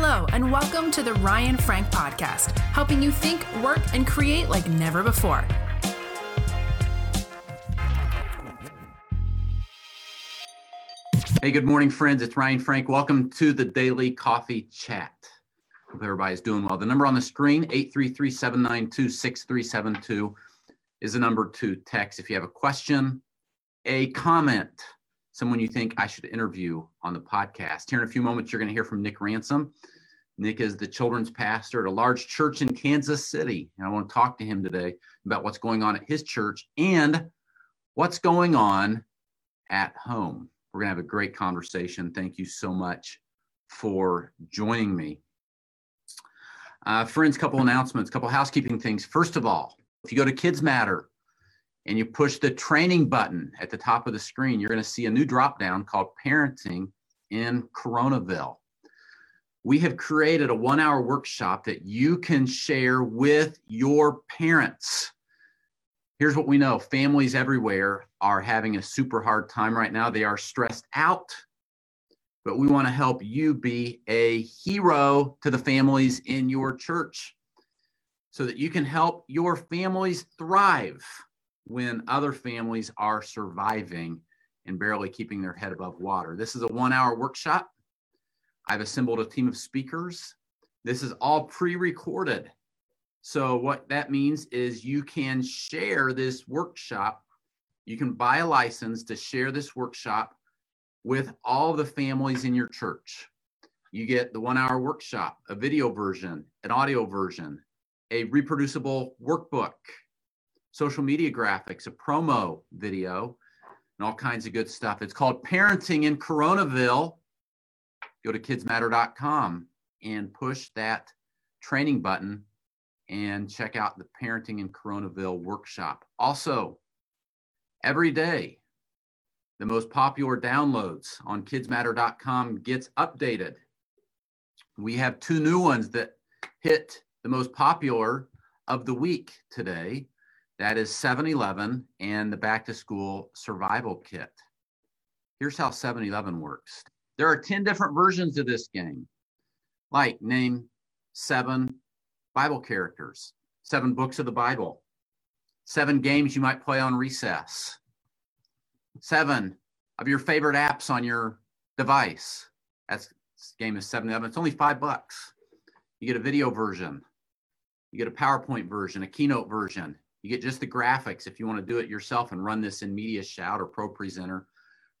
Hello, and welcome to the Ryan Frank Podcast, helping you think, work, and create like never before. Hey, good morning, friends. It's Ryan Frank. Welcome to the Daily Coffee Chat. Hope everybody's doing well. The number on the screen, 833 792 6372, is the number to text if you have a question, a comment, someone you think I should interview on the podcast. Here in a few moments, you're going to hear from Nick Ransom. Nick is the children's pastor at a large church in Kansas City. And I want to talk to him today about what's going on at his church and what's going on at home. We're going to have a great conversation. Thank you so much for joining me. Uh, friends, couple announcements, couple housekeeping things. First of all, if you go to KidzMatter and you push the training button at the top of the screen, you're going to see a new drop down called Parenting in Coronaville. We have created a one hour workshop that you can share with your parents here's what we know families everywhere are having a super hard time right now. They are stressed out, but we want to help you be a hero to the families in your church so that you can help your families thrive when other families are surviving and barely keeping their head above water. This is a one hour workshop. I've assembled a team of speakers. This is all pre recorded. So what that means is you can share this workshop. You can buy a license to share this workshop with all the families in your church. You get the one hour workshop, a video version, an audio version, a reproducible workbook, social media graphics, a promo video, and all kinds of good stuff. It's called Parenting in Coronaville. Go to kidzmatter.com and push that training button and check out the Parenting in Coronaville workshop. Also, every day, the most popular downloads on kidzmatter.com gets updated. We have two new ones that hit the most popular of the week today. That is 7 Eleven and the Back to School Survival Kit. Here's how 7 Eleven works there are 10 different versions of this game, like name seven Bible characters, seven books of the Bible, seven games you might play on recess, seven of your favorite apps on your device. That's this game is seven of them. It's only five bucks. You get a video version, you get a PowerPoint version, a keynote version. You get just the graphics if you want to do it yourself and run this in MediaShout or ProPresenter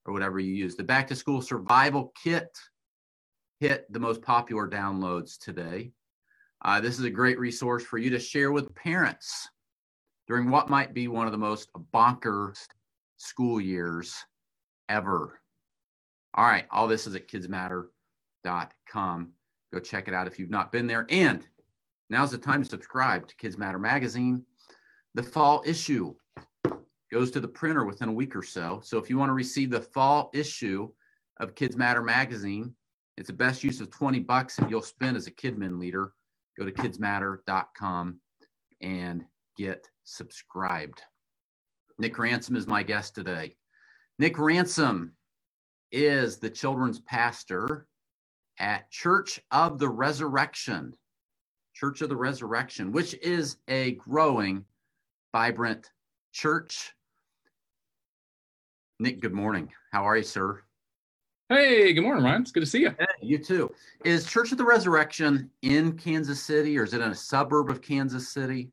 or whatever you use. The Back to School Survival Kit hit the most popular downloads today. Uh, this is a great resource for you to share with parents during what might be one of the most bonker school years ever. All right, all this is at kidzmatter.com. Go check it out if you've not been there. And now's the time to subscribe to KidzMatter Magazine. The fall issue goes to the printer within a week or so. So if you want to receive the fall issue of KidzMatter Magazine, it's the best use of 20 bucks that you'll spend as a Kidmin leader go to kidzmatter.com and get subscribed. Nick Ransom is my guest today. Nick Ransom is the children's pastor at Church of the Resurrection. Church of the Resurrection, which is a growing, vibrant church. Nick, good morning. How are you, sir? Hey, good morning, Ryan. It's good to see you. Hey, you too. Is Church of the Resurrection in Kansas City or is it in a suburb of Kansas City?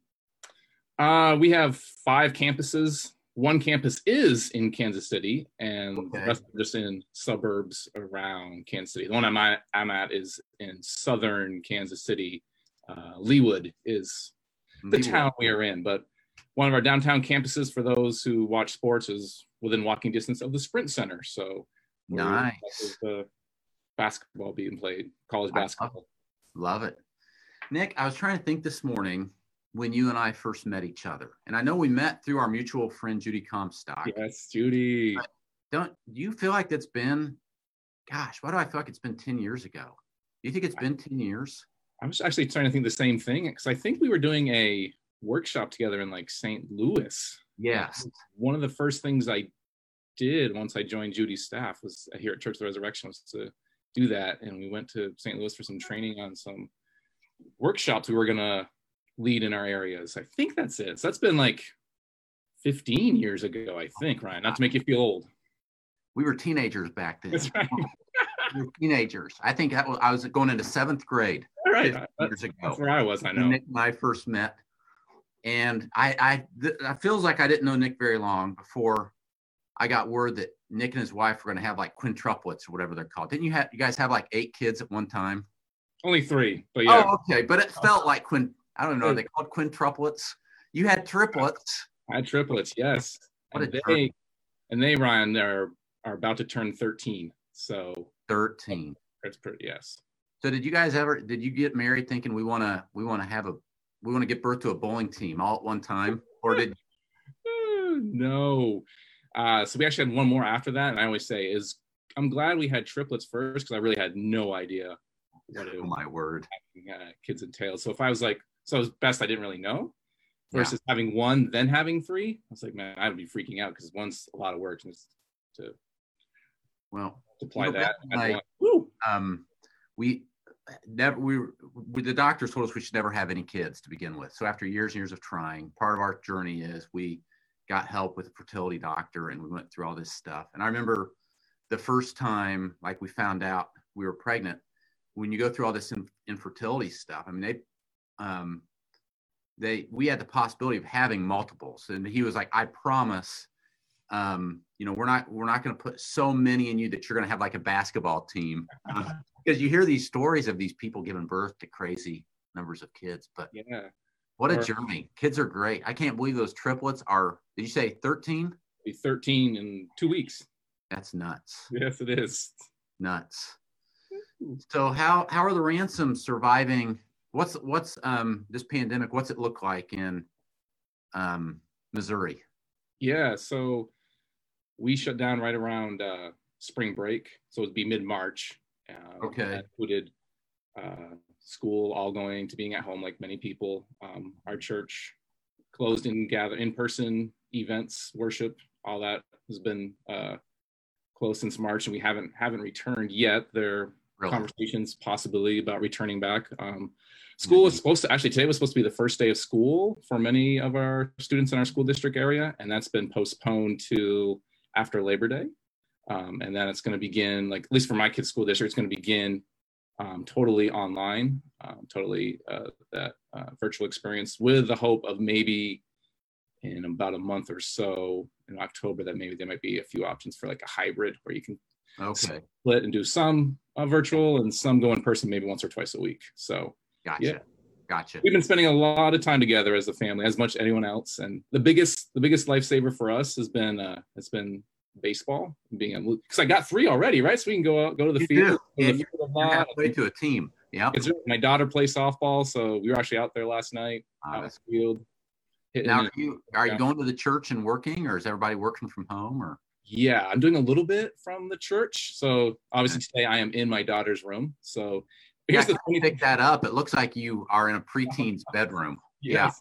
Uh, we have five campuses. One campus is in Kansas City, and okay. the rest are just in suburbs around Kansas City. The one I'm at, I'm at is in southern Kansas City. Uh, Leawood is the Leawood. town we are in, but one of our downtown campuses for those who watch sports is within walking distance of the Sprint Center. So Nice. The basketball being played, college basketball. Love it. Nick, I was trying to think this morning when you and I first met each other. And I know we met through our mutual friend Judy Comstock. Yes, Judy. But don't do you feel like that's been gosh, why do I feel like it's been 10 years ago? Do you think it's been 10 years? I was actually trying to think the same thing because I think we were doing a workshop together in like St. Louis. Yes. One of the first things I did once I joined Judy's staff was here at Church of the Resurrection was to do that. And we went to St. Louis for some training on some workshops we were gonna lead in our areas. I think that's it. So that's been like 15 years ago, I think, Ryan. Not to make you feel old. We were teenagers back then. That's right. we were teenagers. I think I was, I was going into seventh grade. All right. That's, years ago. that's where I was. I know. Nick and I first met, and I, I, th- it feels like I didn't know Nick very long before I got word that Nick and his wife were going to have like quintuplets or whatever they're called. Didn't you have you guys have like eight kids at one time? Only three, but oh, yeah, Oh, okay, but it felt like quint. I don't know. Are they called quintuplets? You had triplets. I had triplets. Yes. What and a they, and they, Ryan, they're are about to turn 13. So Thirteen. that's pretty. Yes. So did you guys ever? Did you get married thinking we want to we want to have a we want to give birth to a bowling team all at one time, or did no. Uh, so we actually had one more after that, and I always say is I'm glad we had triplets first because I really had no idea what it oh my word? uh, kids entailed. So if I was like, so it was best I didn't really know Yeah. versus having one then having three. I was like, man, I'd be freaking out because one's a lot of work and it's to Well, apply You know, that. like- want- um, we never we, we the doctors told us we should never have any kids to begin with. So after years and years of trying, part of our journey is we got help with a fertility doctor and we went through all this stuff. And I remember the first time like we found out we were pregnant when you go through all this in, infertility stuff. I mean they um they we had the possibility of having multiples and he was like I promise um you know we're not we're not going to put so many in you that you're going to have like a basketball team because you hear these stories of these people giving birth to crazy numbers of kids but yeah, what a journey kids are great i can't believe those triplets are did you say 13 be 13 in two weeks. that's nuts Yes, it is. nuts so how how are the ransoms surviving what's what's um this pandemic what's it look like in um missouri Yeah, so we shut down right around uh, spring break, so it'd be mid March. Uh, Okay. That included uh, school all going to being at home, like many people. Um, our church closed in gather in person events, worship, all that has been uh, closed since March, and we haven't haven't returned yet. There really conversations possibility about returning back. Um, school was supposed to actually today was supposed to be the first day of school for many of our students in our school district area, and that's been postponed to after Labor Day. Um, and then it's going to begin, like at least for my kids' school district, it's going to begin um, totally online, um, totally uh, that uh, virtual experience, with the hope of maybe in about a month or so in October that maybe there might be a few options for like a hybrid where you can okay split and do some uh, virtual and some go in person maybe once or twice a week. So gotcha Yeah. gotcha we've been spending a lot of time together as a family, as much as anyone else. And the biggest, the biggest lifesaver for us has been, uh, has been baseball. Being because I got three already, right? So we can go out, go to the You field. do. to And a You're halfway to a team. Yeah. My daughter plays softball, so we were actually out there last night Ah, out the field. now, are you are you going to the church and working, or is everybody working from home? Or Yeah, I'm doing a little bit from the church. So obviously today I am in my daughter's room. So yeah, here's the I funny pick that up. It looks like you are in a preteen's bedroom. Yeah.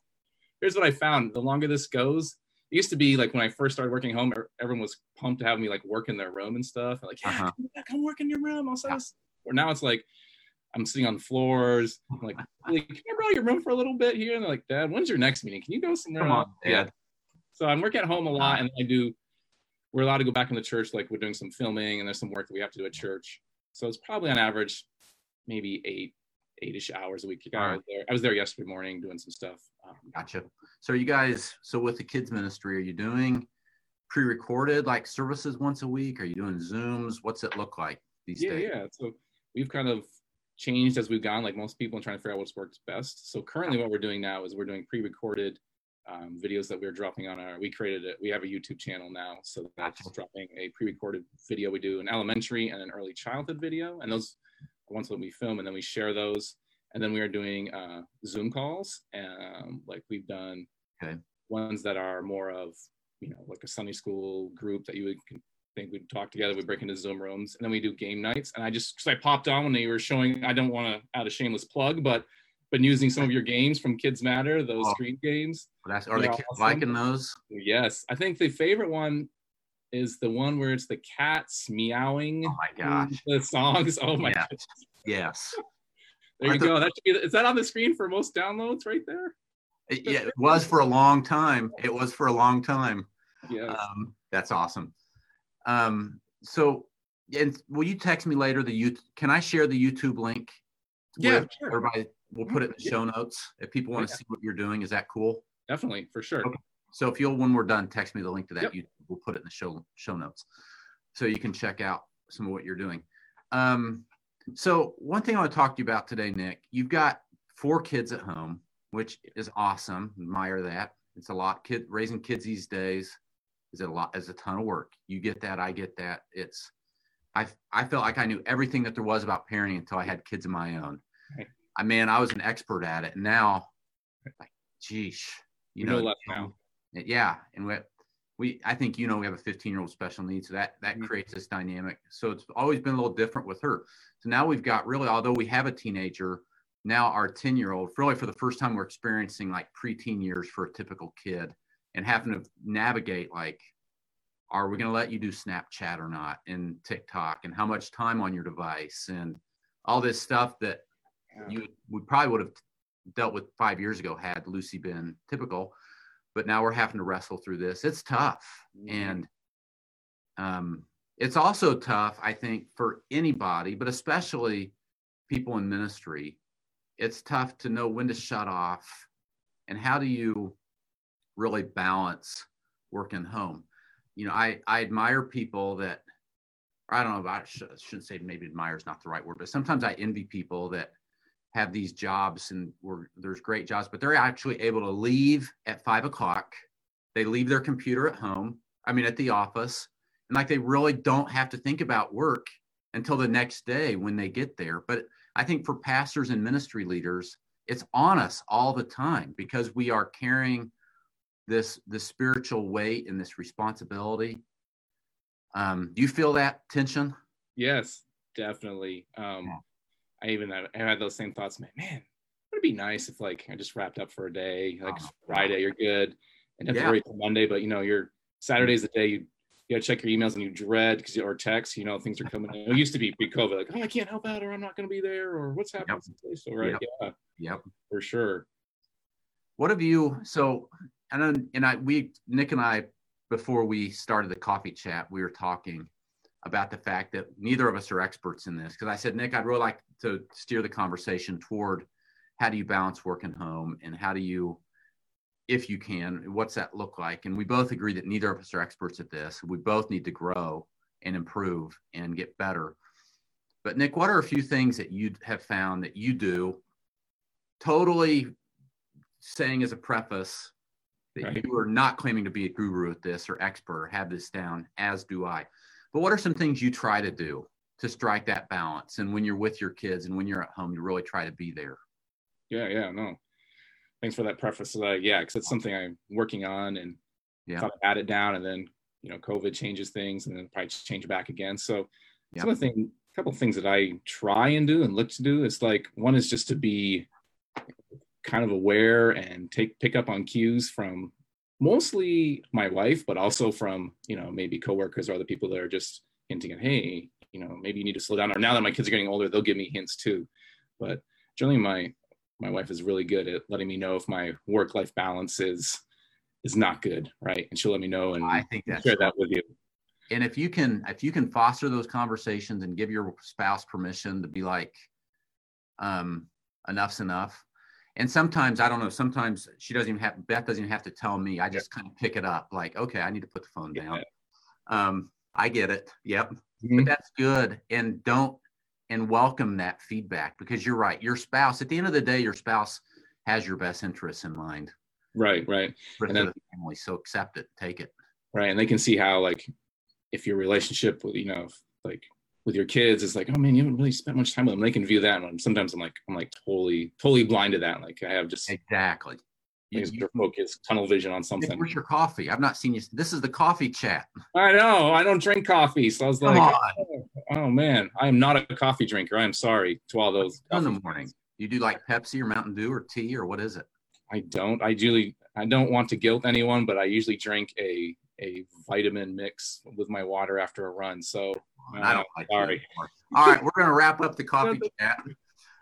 Here's what I found. The longer this goes, used to be like when I first started working home, er- everyone was pumped to have me like work in their room and stuff. Like, yeah, Uh-huh. come, come work in your room. I'll Yeah. this. Or now it's like I'm sitting on the floors. I'm like, really, can I borrow your room for a little bit here? And they're like, Dad, when's your next meeting? Can you go somewhere? Come on, else?" Yeah. Dad. So I'm working at home a lot, and I do. We're allowed to go back in the church, like we're doing some filming, and there's some work that we have to do at church. So it's probably on average, maybe eight, eight-ish hours a week. I was there. I was there yesterday morning doing some stuff. Gotcha. So are you guys, so with the kids ministry, are you doing pre-recorded like services once a week? Are you doing Zooms? What's it look like these yeah, days? yeah. So we've kind of changed as we've gone, like most people, and trying to figure out what's works best. So currently, what we're doing now is we're doing pre-recorded um, videos that we're dropping on our. We created it. We have a YouTube channel now, so that's Gotcha. dropping a pre-recorded video. We do an elementary and an early childhood video, and those ones that we film, and then we share those. And then we are doing uh, Zoom calls, um, like we've done Okay. ones that are more of you know like a Sunday school group that you would think we'd talk together. We break into Zoom rooms, and then we do game nights. And I just because I popped on when they were showing. I don't want to add a shameless plug, but been using some of your games from KidzMatter, those Oh. street games. That's, are the Yeah, kids awesome. liking those? Yes, I think the favorite one is the one where it's the cats meowing. Oh my gosh. The songs. Oh my yes. Yes. There you go. That should be, is that on the screen for most downloads right there? It, yeah, it was for a long time. It was for a long time. Yeah. Um, that's awesome. Um, so, and will you text me later the you? Can I share the YouTube link? Yeah, with sure. Everybody, we'll put it in the show notes if people want to Yeah. see what you're doing. Is that cool? Definitely, for sure. Okay. So if you'll, when we're done, text me the link to that. Yep. YouTube. We'll put it in the show show notes, so you can check out some of what you're doing. Um, so one thing I want to talk to you about today, Nick, you've got four kids at home, which is awesome. Admire that. It's a lot. Kid raising kids these days is a lot. Is a ton of work. You get that. I get that. It's. I I felt like I knew everything that there was about parenting until I had kids of my own. Right. I man, I was an expert at it. And now, like, geesh, you You know know, now. yeah and we, we i think you know we have a 15 year old special needs so that that Mhm. creates this dynamic. So it's always been a little different with her. So now we've got really although we have a teenager now our 10 year old really for the first time we're experiencing like preteen years for a typical kid and having to navigate like are we going to let you do snapchat or not and tiktok and how much time on your device and all this stuff that you we probably would have dealt with five years ago had Lucy been typical, but now we're having to wrestle through this. It's tough, Mhm. and um, it's also tough, I think, for anybody, but especially people in ministry. It's tough to know when to shut off, and how do you really balance work and home. You know, I I admire people that I don't know. I shouldn't say maybe admire is not the right word, but sometimes I envy people that have these jobs and there's great jobs, but they're actually able to leave at five o'clock. They leave their computer at home. I mean, at the office, and like they really don't have to think about work until the next day when they get there. But I think for pastors and ministry leaders, it's on us all the time because we are carrying this this spiritual weight and this responsibility. Um, do you feel that tension? Yes, definitely. Um, Yeah. I even had, I had those same thoughts. Man, man, would it be nice if like I just wrapped up for a day, like Oh, Friday, you're good, and have Yeah. to wait till Monday. But you know, your Saturday's the day you you gotta check your emails and you dread because or text. You know, things are coming. in. It used to be pre-COVID, like oh, I can't help out, or I'm not going to be there, or what's happening. someplace. So right, Yep. yeah, Yep. for sure. What have you? So, and then, and I, we, Nick and I, before we started the coffee chat, we were talking about the fact that neither of us are experts in this. Because I said, Nick, I'd really like to steer the conversation toward how do you balance work and home, and how do you, if you can, what's that look like? And we both agree that neither of us are experts at this. We both need to grow and improve and get better. But Nick, what are a few things that you have found that you do totally saying as a preface that Right. you are not claiming to be a guru at this or expert or have this down, as do I. But what are some things you try to do to strike that balance? And when you're with your kids and when you're at home, you really try to be there. Yeah, yeah, no. Thanks for that preface. Uh, yeah, because it's something I'm working on and Yeah. thought I had it down, and then you know, COVID changes things, and then probably change back again. So Yeah. some of the thing, a couple of things that I try and do and look to do is like one is just to be kind of aware and take pick up on cues from mostly my wife, but also from you know maybe coworkers or other people that are just hinting at, hey, you know, maybe you need to slow down. Or now that my kids are getting older, they'll give me hints too. But generally, my my wife is really good at letting me know if my work life balance is is not good, right? And she'll let me know and I think that's share that with you. and if you can if you can foster those conversations and give your spouse permission to be like um enough's enough and sometimes i don't know sometimes she doesn't even have beth doesn't even have to tell me. I just kind of pick it up like okay i need to put the phone down. Um i get it. Yep. But Mhm. that's good. And don't and welcome that feedback because you're right. Your spouse at the end of the day your spouse has your best interests in mind. Right, right, And then- the family so accept it. Take it. Right. And they can see how like if your relationship with you know like with your kids it's like, oh man, you haven't really spent much time with them. They can view that, and sometimes I'm like, I'm like totally, totally blind to that. Like I have just exactly You- you- focus, tunnel vision on something. where's your coffee i've not seen you this is the coffee chat I know I don't drink coffee, so I was Come like, oh, oh, man, I am not a coffee drinker. I am sorry to all those. in the morning. fans. You do like Pepsi or Mountain Dew or tea or what is it? I don't. I usually I don't want to guilt anyone, but I usually drink a a vitamin mix with my water after a run. So uh, I don't like sorry. All right, we're gonna wrap up the coffee chat.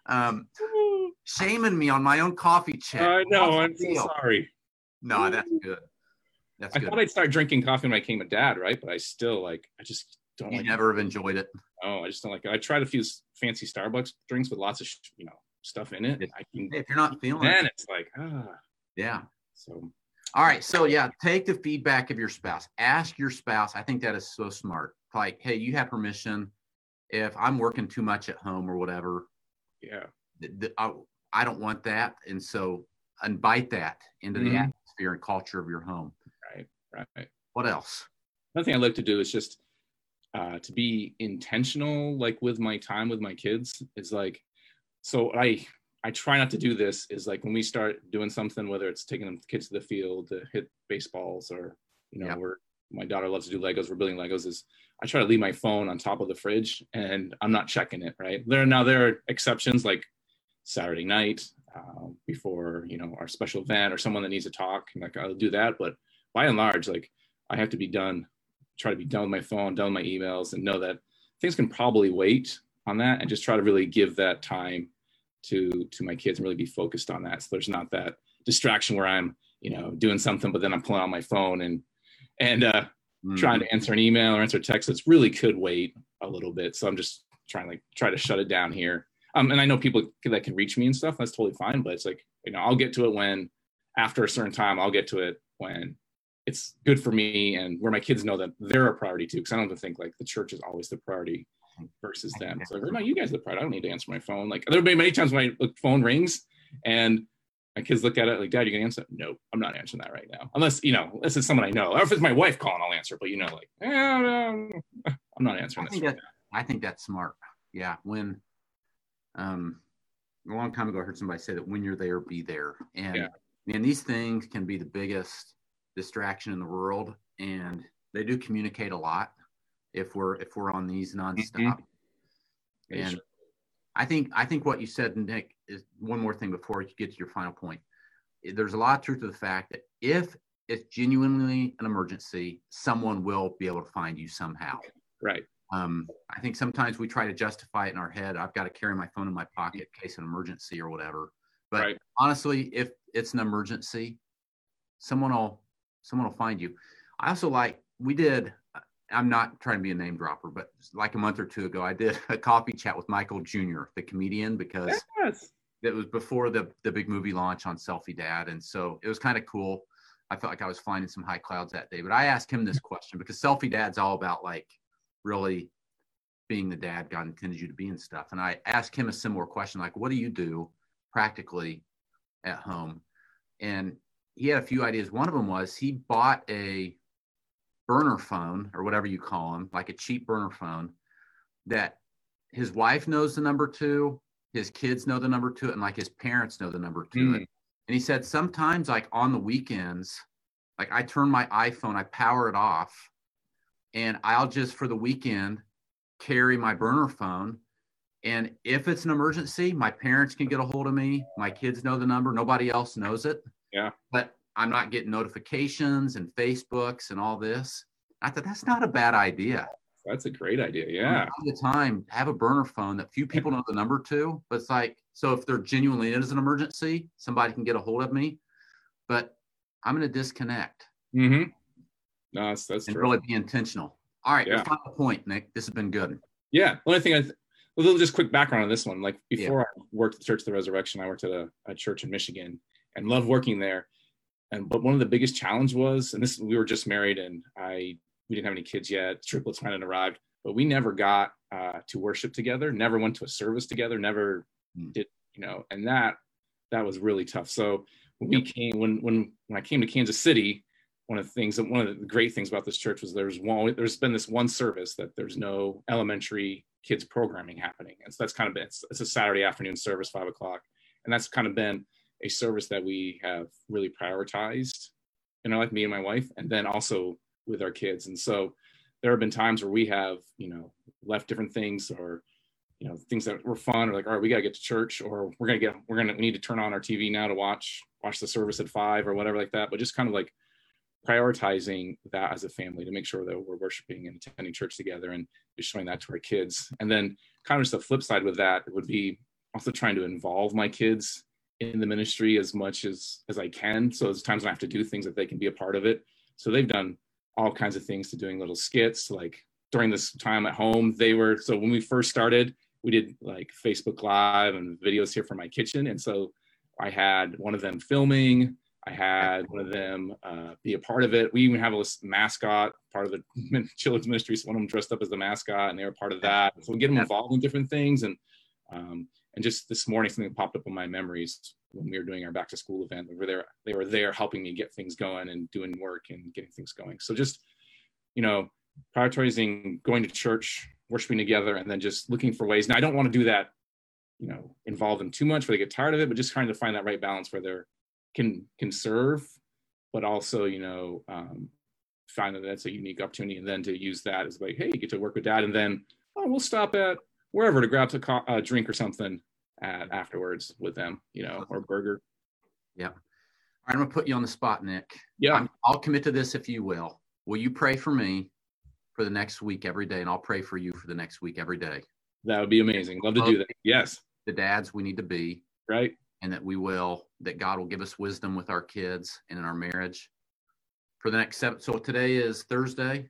Um, shaming me on my own coffee chat. I know. I'm so sorry. No, that's good. That's I good. thought I'd start drinking coffee when I came a dad, right? But I still like. I just don't. You like never it. have enjoyed it. Oh, I just don't like it. I tried a few fancy Starbucks drinks with lots of you know stuff in it. I can, if you're not feeling then it, it's like ah. Yeah. So. All right. So yeah, take the feedback of your spouse. Ask your spouse. I think that is so smart. Like, hey, you have permission. If I'm working too much at home or whatever. Yeah. The, the, I, I, don't want that, and so invite that into mm-hmm. the atmosphere and culture of your home. Right. Right. What else? Another thing I like to do is just uh, to be intentional, like with my time with my kids, is like, so I I try not to do this. Is like when we start doing something, whether it's taking them kids to the field to hit baseballs or you know, yep. we're my daughter loves to do Legos. We're building Legos. Is I try to leave my phone on top of the fridge and I'm not checking it. Right there are now, there are exceptions like Saturday night uh, before you know our special event or someone that needs to talk. Like I'll do that, but by and large, like I have to be done. Try to be done with my phone, done with my emails, and know that things can probably wait on that, and just try to really give that time to to my kids and really be focused on that. So there's not that distraction where I'm you know doing something, but then I'm pulling out my phone and and uh, mm-hmm. trying to answer an email or answer a text that's really could wait a little bit. So I'm just trying like try to shut it down here. Um, and I know people that can reach me and stuff. That's totally fine. But it's like you know I'll get to it when after a certain time. I'll get to it when it's good for me and where my kids know that they're a priority too. Because I don't think like the church is always the priority versus them. So no, you guys are the priority. I don't need to answer my phone. Like there have been many times when my phone rings and my kids look at it like, Dad, you gonna answer? No, I'm not answering that right now. Unless you know, unless it's someone I know, or if it's my wife calling, I'll answer. But you know, like, eh, no, I'm not answering I this. Right that, I think that's smart. Yeah, when um, a long time ago, I heard somebody say that when you're there, be there. And yeah. man, these things can be the biggest distraction in the world, and they do communicate a lot if we're if we're on these nonstop. Mm-hmm. And I think I think what you said, Nick, is one more thing before you get to your final point. There's a lot of truth to the fact that if it's genuinely an emergency, someone will be able to find you somehow. Right. Um, I think sometimes we try to justify it in our head. I've got to carry my phone in my pocket in case of an emergency or whatever. But right. honestly, if it's an emergency, someone will someone will find you. I also like we did. I'm not trying to be a name dropper, but like a month or two ago, I did a coffee chat with Michael Jr., the comedian, because yes. it was before the the big movie launch on Selfie Dad, and so it was kind of cool. I felt like I was flying in some high clouds that day, but I asked him this mm-hmm. question because Selfie Dad's all about like really being the dad God intended you to be and stuff. And I asked him a similar question, like, what do you do practically at home? And he had a few ideas. One of them was he bought a burner phone or whatever you call them, like a cheap burner phone that his wife knows the number to, his kids know the number to it, and like his parents know the number to mm. it. And he said sometimes, like on the weekends, like I turn my iPhone, I power it off, and I'll just for the weekend carry my burner phone. And if it's an emergency, my parents can get a hold of me. My kids know the number. Nobody else knows it. Yeah. But I'm not getting notifications and Facebooks and all this. I thought that's not a bad idea. That's a great idea. Yeah. All the time, have a burner phone that few people know the number to. But it's like, so if there genuinely is an emergency, somebody can get a hold of me. But I'm going to disconnect. Mm-hmm. No, that's that's and true. really be intentional. All right, yeah. final point, Nick. This has been good. Yeah. Only thing I, th- a little just quick background on this one. Like before yeah. I worked at the Church of the Resurrection, I worked at a, a church in Michigan and loved working there. And but one of the biggest challenge was, and this we were just married and I we didn't have any kids yet. Triplets hadn't arrived, but we never got uh, to worship together. Never went to a service together. Never mm. did you know? And that that was really tough. So when we came when when when I came to Kansas City, one of the things that one of the great things about this church was there's one there's been this one service that there's no elementary kids programming happening and so that's kind of been it's, it's a saturday afternoon service five o'clock and that's kind of been a service that we have really prioritized you know like me and my wife and then also with our kids and so there have been times where we have you know left different things or you know things that were fun or like all right we got to get to church or we're gonna get we're gonna we need to turn on our tv now to watch watch the service at five or whatever like that but just kind of like prioritizing that as a family to make sure that we're worshiping and attending church together and just showing that to our kids. And then kind of just the flip side with that would be also trying to involve my kids in the ministry as much as as I can. So there's times when I have to do things that they can be a part of it. So they've done all kinds of things to doing little skits. Like during this time at home they were so when we first started we did like facebook live and videos here from my kitchen. And so i had one of them filming. I had one of them uh, be a part of it. We even have a mascot part of the children's ministry. So one of them dressed up as the mascot and they were part of that. So we get them involved in different things. And um, and just this morning something popped up in my memories when we were doing our back to school event they were there they were there helping me get things going and doing work and getting things going. So just you know prioritizing going to church worshiping together and then just looking for ways. Now i don't want to do that you know involve them too much where they get tired of it but just trying to find that right balance where they're can can serve but also you know um, find that that's a unique opportunity and then to use that as like hey you get to work with dad and then oh we'll stop at wherever to grab a co- uh, drink or something at afterwards with them, you know, or burger. Yeah. All right, I'm gonna put you on the spot, Nick. Yeah. i will commit to this if you will. Will you pray for me for the next week every day, and I'll pray for you for the next week every day. That would be amazing. Love to do that. Yes. The dads we need to be. Right. And that we will, that God will give us wisdom with our kids and in our marriage for the next seven. So today is Thursday.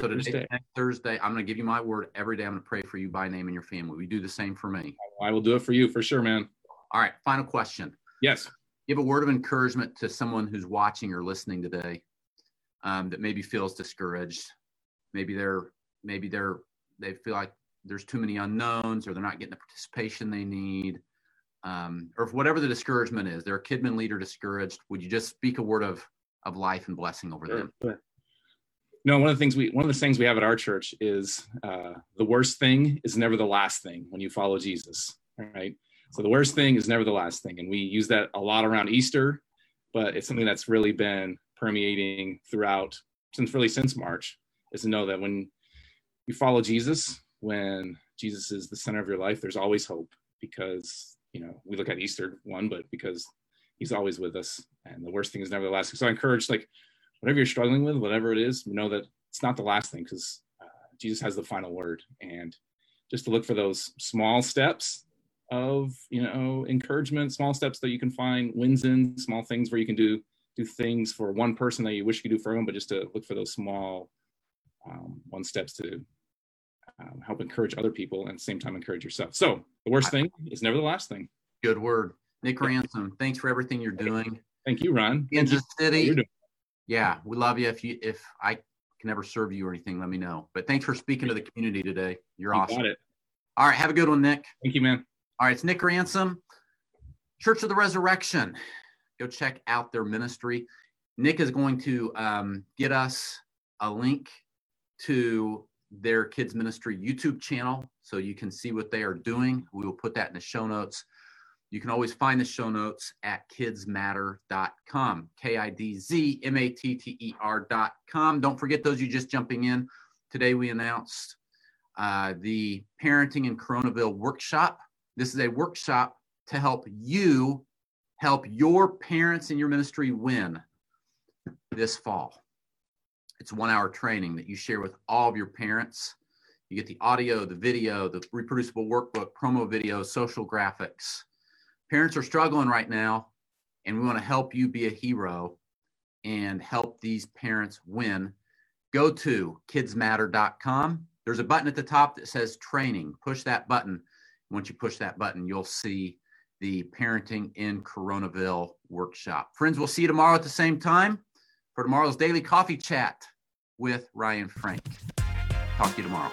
So today, next Thursday, I'm going to give you my word every day. I'm going to pray for you by name and your family. We do the same for me. I will do it for you for sure, man. All right. Final question. Yes. Give a word of encouragement to someone who's watching or listening today um, that maybe feels discouraged. Maybe they're maybe they're they feel like there's too many unknowns or they're not getting the participation they need. Um, or whatever the discouragement is, they're a Kidmin leader discouraged. Would you just speak a word of of life and blessing over them? No one of the things we one of the things we have at our church is uh, the worst thing is never the last thing when you follow jesus right? So the worst thing is never the last thing and we use that a lot around easter but it's something that's really been permeating throughout since really since march is to know that when you follow jesus when jesus is the center of your life there's always hope because you know we look at easter one but because he's always with us and the worst thing is never the last thing. So i encourage like whatever you're struggling with, whatever it is, know that it's not the last thing because uh, Jesus has the final word. And just to look for those small steps of you know encouragement, small steps that you can find wins in, small things where you can do do things for one person that you wish you could do for them, but just to look for those small um, one steps to um, help encourage other people and at the same time encourage yourself. So the worst thing is never the last thing. Good word. Nick Ransom, thanks for everything you're doing. Thank you, Ron. Kansas City, yeah, we love you. If you if I can ever serve you or anything, let me know. But thanks for speaking to the community today. You're you awesome. All right, have a good one, Nick. Thank you, man. All right, it's Nick Ransom, Church of the Resurrection. Go check out their ministry. Nick is going to um, get us a link to their kids ministry YouTube channel so you can see what they are doing. We will put that in the show notes. You can always find the show notes at kidzmatter.com, K I D Z M A T T E R.com. Don't forget those you just jumping in. Today we announced uh, the Parenting in Coronaville workshop. This is a workshop to help you help your parents in your ministry win this fall. It's one hour training that you share with all of your parents. You get the audio, the video, the reproducible workbook, promo videos, social graphics parents are struggling right now, and we want to help you be a hero and help these parents win. Go to kidzmatter.com. There's a button at the top that says training. Push that button. Once you push that button, you'll see the Parenting in Coronaville workshop. Friends, we'll see you tomorrow at the same time for tomorrow's daily coffee chat with Ryan Frank. Talk to you tomorrow.